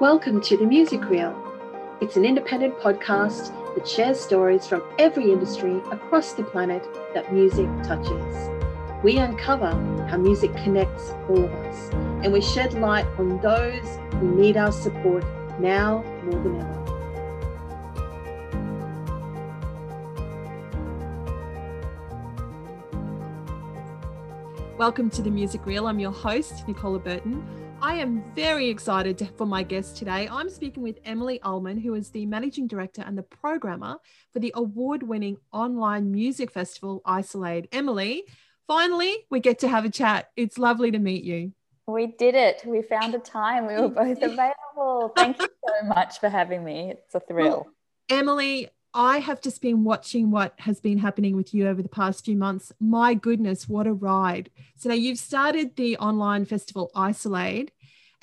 Welcome to The Music Real. It's an independent podcast that shares stories from every industry across the planet that music touches. We uncover how music connects all of us, and we shed light on those who need our support now more than ever. Welcome to the Music Real. I'm your host, Nicola Burton. I am very excited for my guest today. I'm speaking with Emily Ulman, who is the managing director and the programmer for the award winning online music festival Isol-Aid. Emily, finally, we get to have a chat. It's lovely to meet you. We did it. We found a time. We were both available. Thank you so much for having me. It's a thrill. Well, Emily, I have just been watching what has been happening with you over the past few months. My goodness, what a ride. So now you've started the online festival Isol-Aid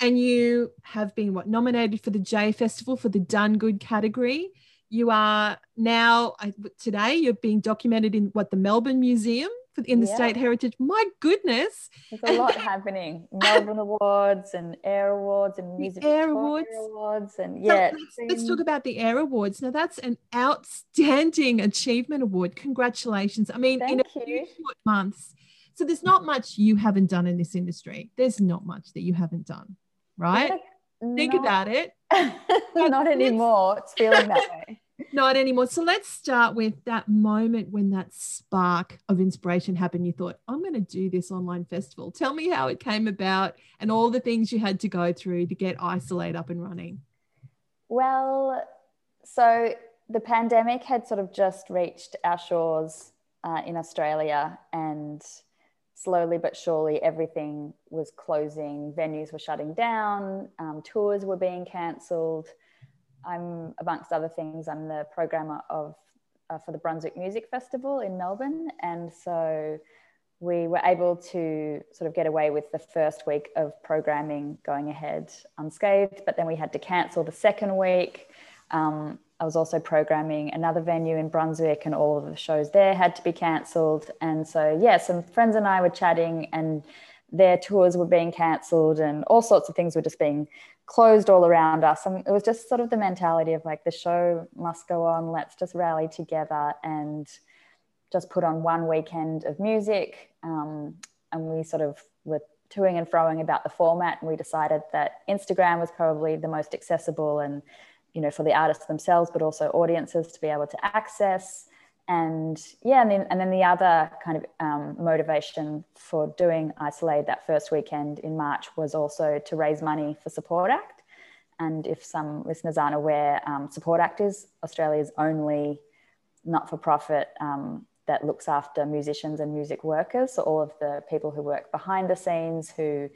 and you have been what nominated for the J Festival for the Done Good category. You are now today you're being documented in what the Melbourne Museum in the yeah. State Heritage. My goodness, there's a lot happening. Melbourne Awards and AIR Awards and Music AIR Awards. Awards and yeah. So let's, let's, talk about the AIR Awards. Now that's an outstanding achievement award. Congratulations! I mean, Thank in a you. few short months. So there's not much you haven't done in this industry. There's not much that you haven't done, right? Think about it. not anymore. It's feeling that way. Not anymore. So let's start with that moment when that spark of inspiration happened. You thought, I'm going to do this online festival. Tell me how it came about and all the things you had to go through to get Isol-Aid up and running. Well, so the pandemic had sort of just reached our shores uh, in Australia, and slowly but surely everything was closing. Venues were shutting down, um, tours were being cancelled. I'm, amongst other things, I'm the programmer of uh, for the Brunswick Music Festival in Melbourne, and so we were able to sort of get away with the first week of programming going ahead unscathed, but then we had to cancel the second week. Um, I was also programming another venue in Brunswick, and all of the shows there had to be cancelled. And so, yeah, some friends and I were chatting, and their tours were being cancelled, and all sorts of things were just being closed all around us. And it was just sort of the mentality of like the show must go on. Let's just rally together and just put on one weekend of music. Um, and we sort of were toing and froing about the format, and we decided that Instagram was probably the most accessible and you know for the artists themselves, but also audiences to be able to access and yeah and then, and then the other kind of um, motivation for doing Isol-Aid that first weekend in march was also to raise money for support act. And if some listeners aren't aware um, support act is australia's only not-for-profit um, that looks after musicians and music workers. So all of the people who work behind the scenes who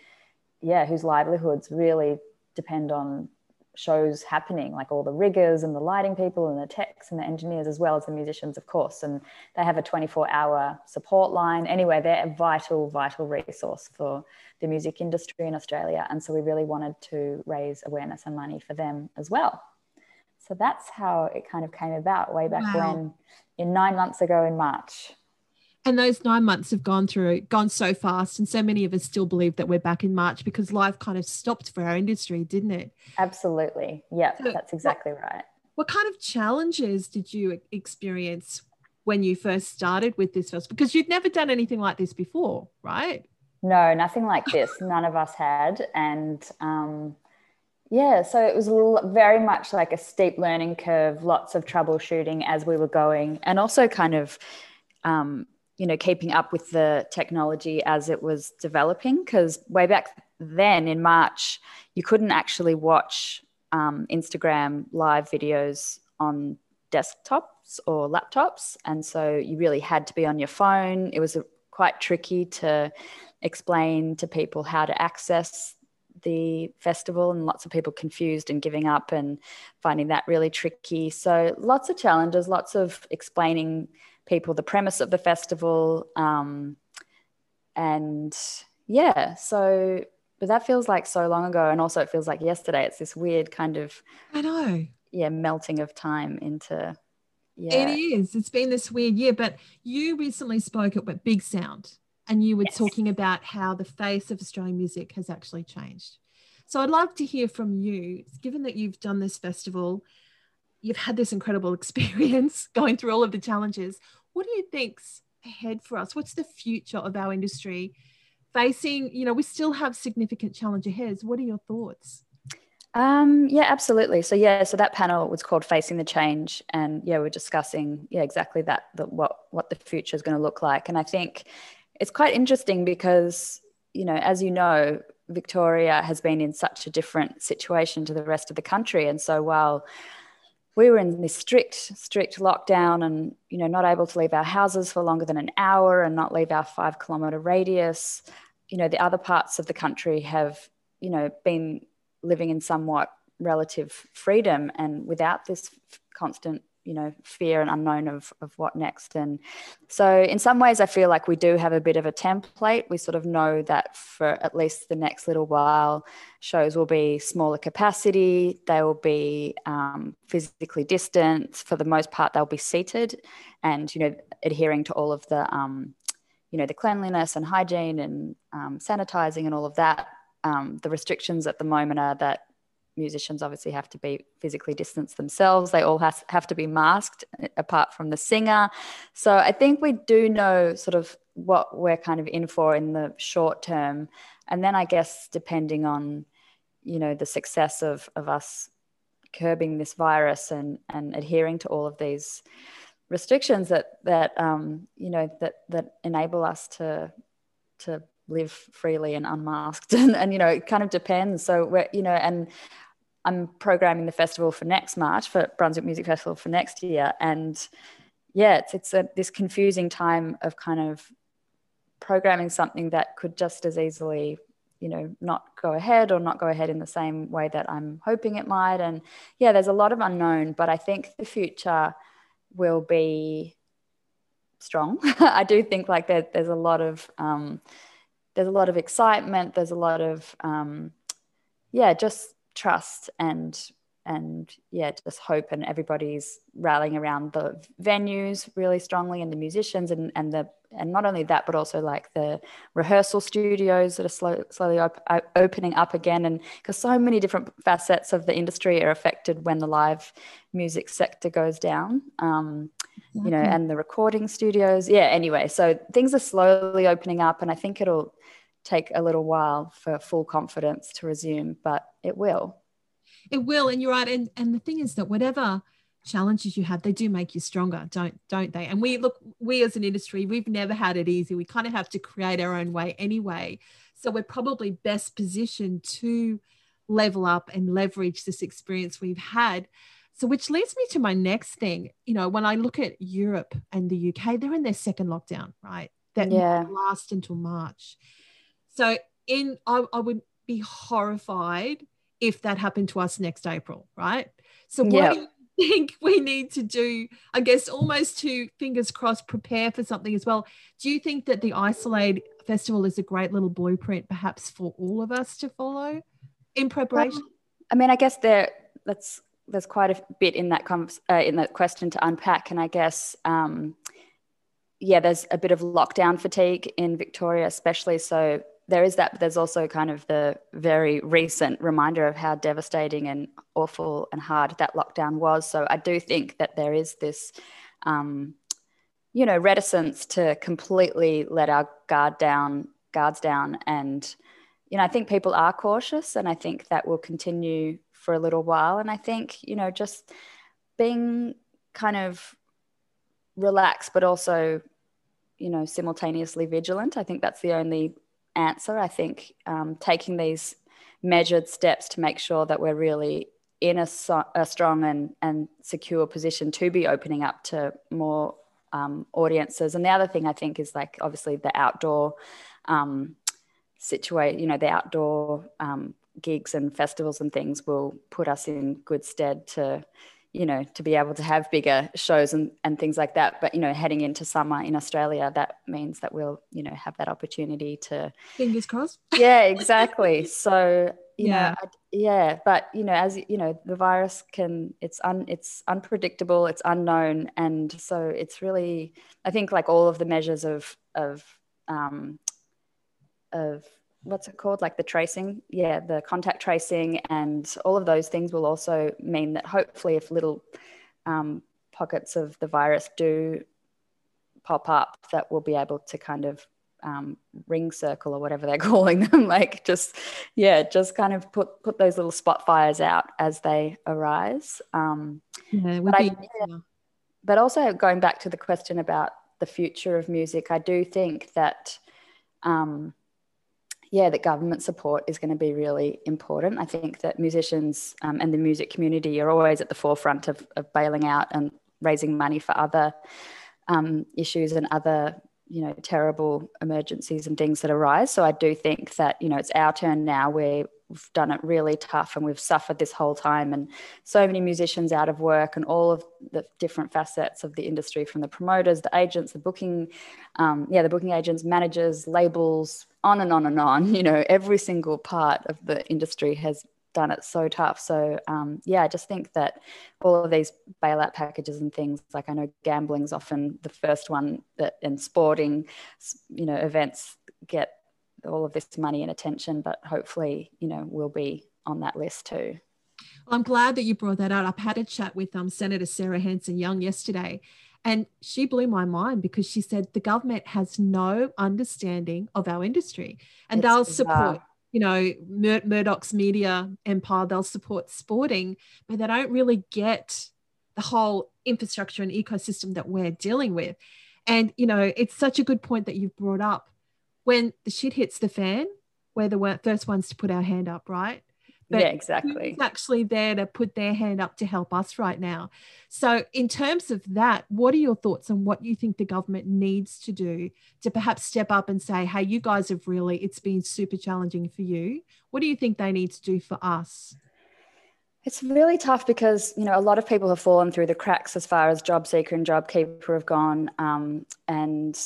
yeah whose livelihoods really depend on shows happening, like all the riggers and the lighting people and the techs and the engineers, as well as the musicians, of course. And they have a 24 hour support line. Anyway, they're a vital, vital resource for the music industry in Australia. And so we really wanted to raise awareness and money for them as well. So that's how it kind of came about way back wow. when, in nine months ago in March and those nine months have gone through gone so fast and so many of us still believe that we're back in march because life kind of stopped for our industry didn't it? Absolutely. Yeah so that's exactly what, right. what kind of challenges did you experience when you first started with this first because you'd never done anything like this before right? No nothing like this. None of us had. And um, yeah so it was very much like a steep learning curve lots of troubleshooting as we were going and also kind of um, you know keeping up with the technology as it was developing because way back then in march you couldn't actually watch um, instagram live videos on desktops or laptops and so you really had to be on your phone. It was a, quite tricky to explain to people how to access the festival and lots of people confused and giving up and finding that really tricky. So lots of challenges lots of explaining people the premise of the festival. Um, and yeah, so, but that feels like so long ago. And also, it feels like yesterday. It's this weird kind of, I know, yeah, melting of time into, yeah. It is. It's been this weird year. But you recently spoke at Big Sound and you were yes. talking about how the face of Australian music has actually changed. So I'd love to hear from you, given that you've done this festival, you've had this incredible experience going through all of the challenges. What do you think's ahead for us? What's the future of our industry facing? You know, we still have significant challenge ahead. What are your thoughts? Um, yeah, absolutely. So yeah, so that panel was called "Facing the Change," and yeah, we're discussing yeah exactly that, that what what the future is going to look like. And I think it's quite interesting because you know, as you know, Victoria has been in such a different situation to the rest of the country, and so while we were in this strict strict lockdown and you know not able to leave our houses for longer than an hour and not leave our five kilometer radius. You know the other parts of the country have you know been living in somewhat relative freedom and without this constant you know fear and unknown of, of what next. And so in some ways i feel like we do have a bit of a template. We sort of know that for at least the next little while shows will be smaller capacity. They will be um, physically distant. For the most part they'll be seated and you know adhering to all of the um, you know the cleanliness and hygiene and um, sanitizing and all of that. Um, the restrictions at the moment are that musicians obviously have to be physically distanced themselves. They all has, have to be masked apart from the singer. So I think we do know sort of what we're kind of in for in the short term. And then I guess depending on, you know, the success of, of us curbing this virus and, and adhering to all of these restrictions that, that um, you know, that, that enable us to, to live freely and unmasked and, and you know it kind of depends so we're you know and i'm programming the festival for next march for brunswick music festival for next year. And yeah it's it's a, this confusing time of kind of programming something that could just as easily you know not go ahead or not go ahead in the same way that i'm hoping it might. And yeah there's a lot of unknown but i think the future will be strong. I do think like there's a lot of um, there's a lot of excitement. There's a lot of um, yeah just trust and and yeah just hope and everybody's rallying around the venues really strongly and the musicians and and the and not only that but also like the rehearsal studios that are slow, slowly op- opening up again. And because so many different facets of the industry are affected when the live music sector goes down um, you know and the recording studios. Yeah anyway so things are slowly opening up and i think it'll take a little while for full confidence to resume, but it will. It will, and you're right. And and the thing is that whatever challenges you have, they do make you stronger, don't don't they? And we look, we as an industry, we've never had it easy. We kind of have to create our own way anyway. So we're probably best positioned to level up and leverage this experience we've had. So, which leads me to my next thing. You know, when I look at Europe and the UK, they're in their second lockdown, right? That yeah. last until March. So in I, I would be horrified if that happened to us next April, right? So what yep. do you think we need to do? I guess almost to fingers crossed prepare for something as well. Do you think that the Isol-Aid Festival is a great little blueprint, perhaps for all of us to follow in preparation? Um, I mean, I guess there that's there's quite a bit in that com- uh, in that question to unpack, and I guess. Um, yeah, there's a bit of lockdown fatigue in Victoria, especially. So there is that, but there's also kind of the very recent reminder of how devastating and awful and hard that lockdown was. So I do think that there is this, um, you know, reticence to completely let our guard down, guards down, and you know, I think people are cautious, and I think that will continue for a little while. And I think you know, just being kind of relaxed, but also you know simultaneously vigilant i think that's the only answer. I think um, taking these measured steps to make sure that we're really in a, so, a strong and, and secure position to be opening up to more um, audiences. And the other thing I think is like obviously the outdoor um, situation, you know, the outdoor um, gigs and festivals and things will put us in good stead to you know, to be able to have bigger shows and, and things like that. But, you know, heading into summer in Australia, that means that we'll, you know, have that opportunity to. Fingers crossed. Yeah, exactly. so, yeah. Know, yeah. But, you know, as, you know, the virus can, it's un, it's unpredictable, it's unknown. And so it's really, I think like all of the measures of, of, um, of what's it called? Like the tracing? Yeah the contact tracing and all of those things will also mean that hopefully if little um, pockets of the virus do pop up that we'll be able to kind of um, ring circle or whatever they're calling them. Like just yeah just kind of put put those little spot fires out as they arise. Um, Yeah, but, I, be, but also going back to the question about the future of music i do think that um, yeah, that government support is going to be really important. I think that musicians um, and the music community are always at the forefront of, of bailing out and raising money for other um, issues and other, you know, terrible emergencies and things that arise. So I do think that, you know, it's our turn now where we've done it really tough and we've suffered this whole time. And so many musicians out of work and all of the different facets of the industry from the promoters the agents the booking um, yeah the booking agents managers labels on and on and on. You know every single part of the industry has done it so tough. So um, yeah i just think that all of these bailout packages and things like i know gambling's often the first one that in sporting you know events get all of this money and attention, but hopefully, you know, we'll be on that list too. Well, I'm glad that you brought that up. I've had a chat with um, Senator Sarah Hanson Young yesterday, and she blew my mind because she said the government has no understanding of our industry and It's they'll bizarre. support, you know, Mur- Murdoch's media empire, they'll support sporting, but they don't really get the whole infrastructure and ecosystem that we're dealing with. And, you know, it's such a good point that you've brought up. When the shit hits the fan, we're the first ones to put our hand up, right? But yeah, exactly. who's actually there to put their hand up to help us right now. So, in terms of that, what are your thoughts on what you think the government needs to do to perhaps step up and say, hey, you guys have really, it's been super challenging for you. What do you think they need to do for us? It's really tough because you know a lot of people have fallen through the cracks as far as job seeker and job keeper have gone, um, and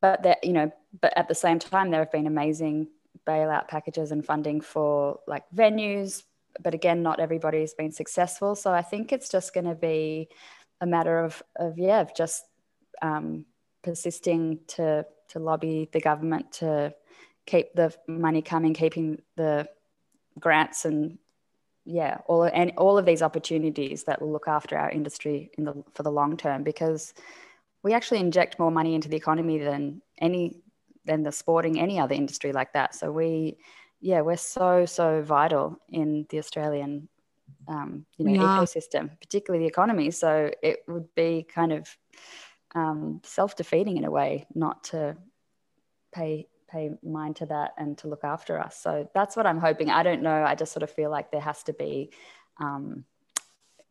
but that you know, but at the same time there have been amazing bailout packages and funding for like venues, but again, not everybody has been successful. So I think it's just going to be a matter of of yeah, of just um, persisting to to lobby the government to keep the money coming, keeping the grants and yeah, all and all of these opportunities that will look after our industry in the for the long term because we actually inject more money into the economy than any than the sporting any other industry like that. So we yeah, we're so so vital in the Australian um, you know are. ecosystem, particularly the economy. So it would be kind of um, self defeating in a way not to pay pay mind to that and to look after us. So that's what I'm hoping. I don't know. I just sort of feel like there has to be um,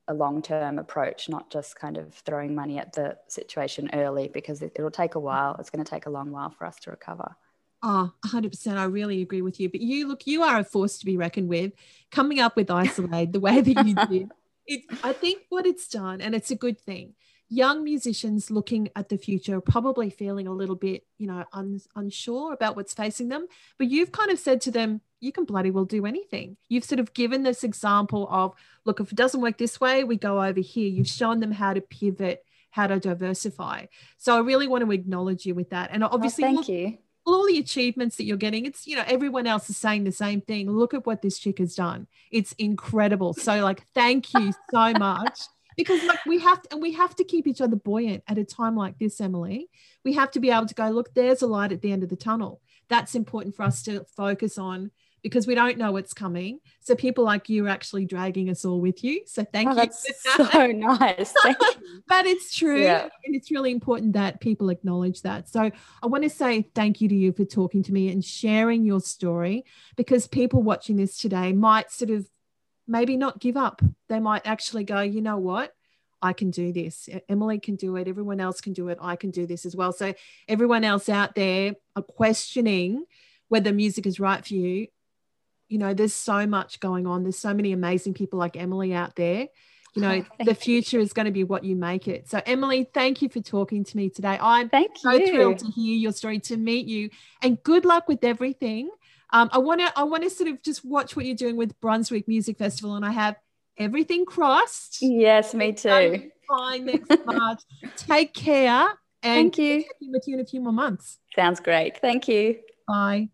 a long term approach, not just kind of throwing money at the situation early because it, it'll take a while. It's going to take a long while for us to recover. Oh, 100%. I really agree with you. But you look, you are a force to be reckoned with. Coming up with Isol-Aid the way that you did, it, I think what it's done, and it's a good thing, young musicians looking at the future probably feeling a little bit, you know, un, unsure about what's facing them. But you've kind of said to them, you can bloody well do anything. You've sort of given this example of, look, if it doesn't work this way, we go over here. You've shown them how to pivot, how to diversify. So I really want to acknowledge you with that. And oh, obviously, oh, look- you. all the achievements that you're getting it's you know everyone else is saying the same thing look at what this chick has done it's incredible so like thank you so much because like we have to, and we have to keep each other buoyant at a time like this emily we have to be able to go look there's a light at the end of the tunnel that's important for us to focus on because we don't know what's coming so people like you are actually dragging us all with you so thank Oh, you that. so nice. Thank you. but it's true Yeah. and it's really important that people acknowledge that so i want to say thank you to you for talking to me and sharing your story because people watching this today might sort of maybe not give up they might actually go you know what I can do this. Emily can do it. Everyone else can do it. I can do this as well. So, everyone else out there are questioning whether music is right for you. You know, there's so much going on. There's so many amazing people like Emily out there you know Oh, the you. future is going to be what you make it so emily thank you for talking to me today i'm Thank so you. thrilled to hear your story to meet you and good luck with everything um, i want to i want to sort of just watch what you're doing with brunswick music festival and i have everything crossed Yes, me too. fine next march take care and Thank you. with you in a few more months Sounds great. Thank you. bye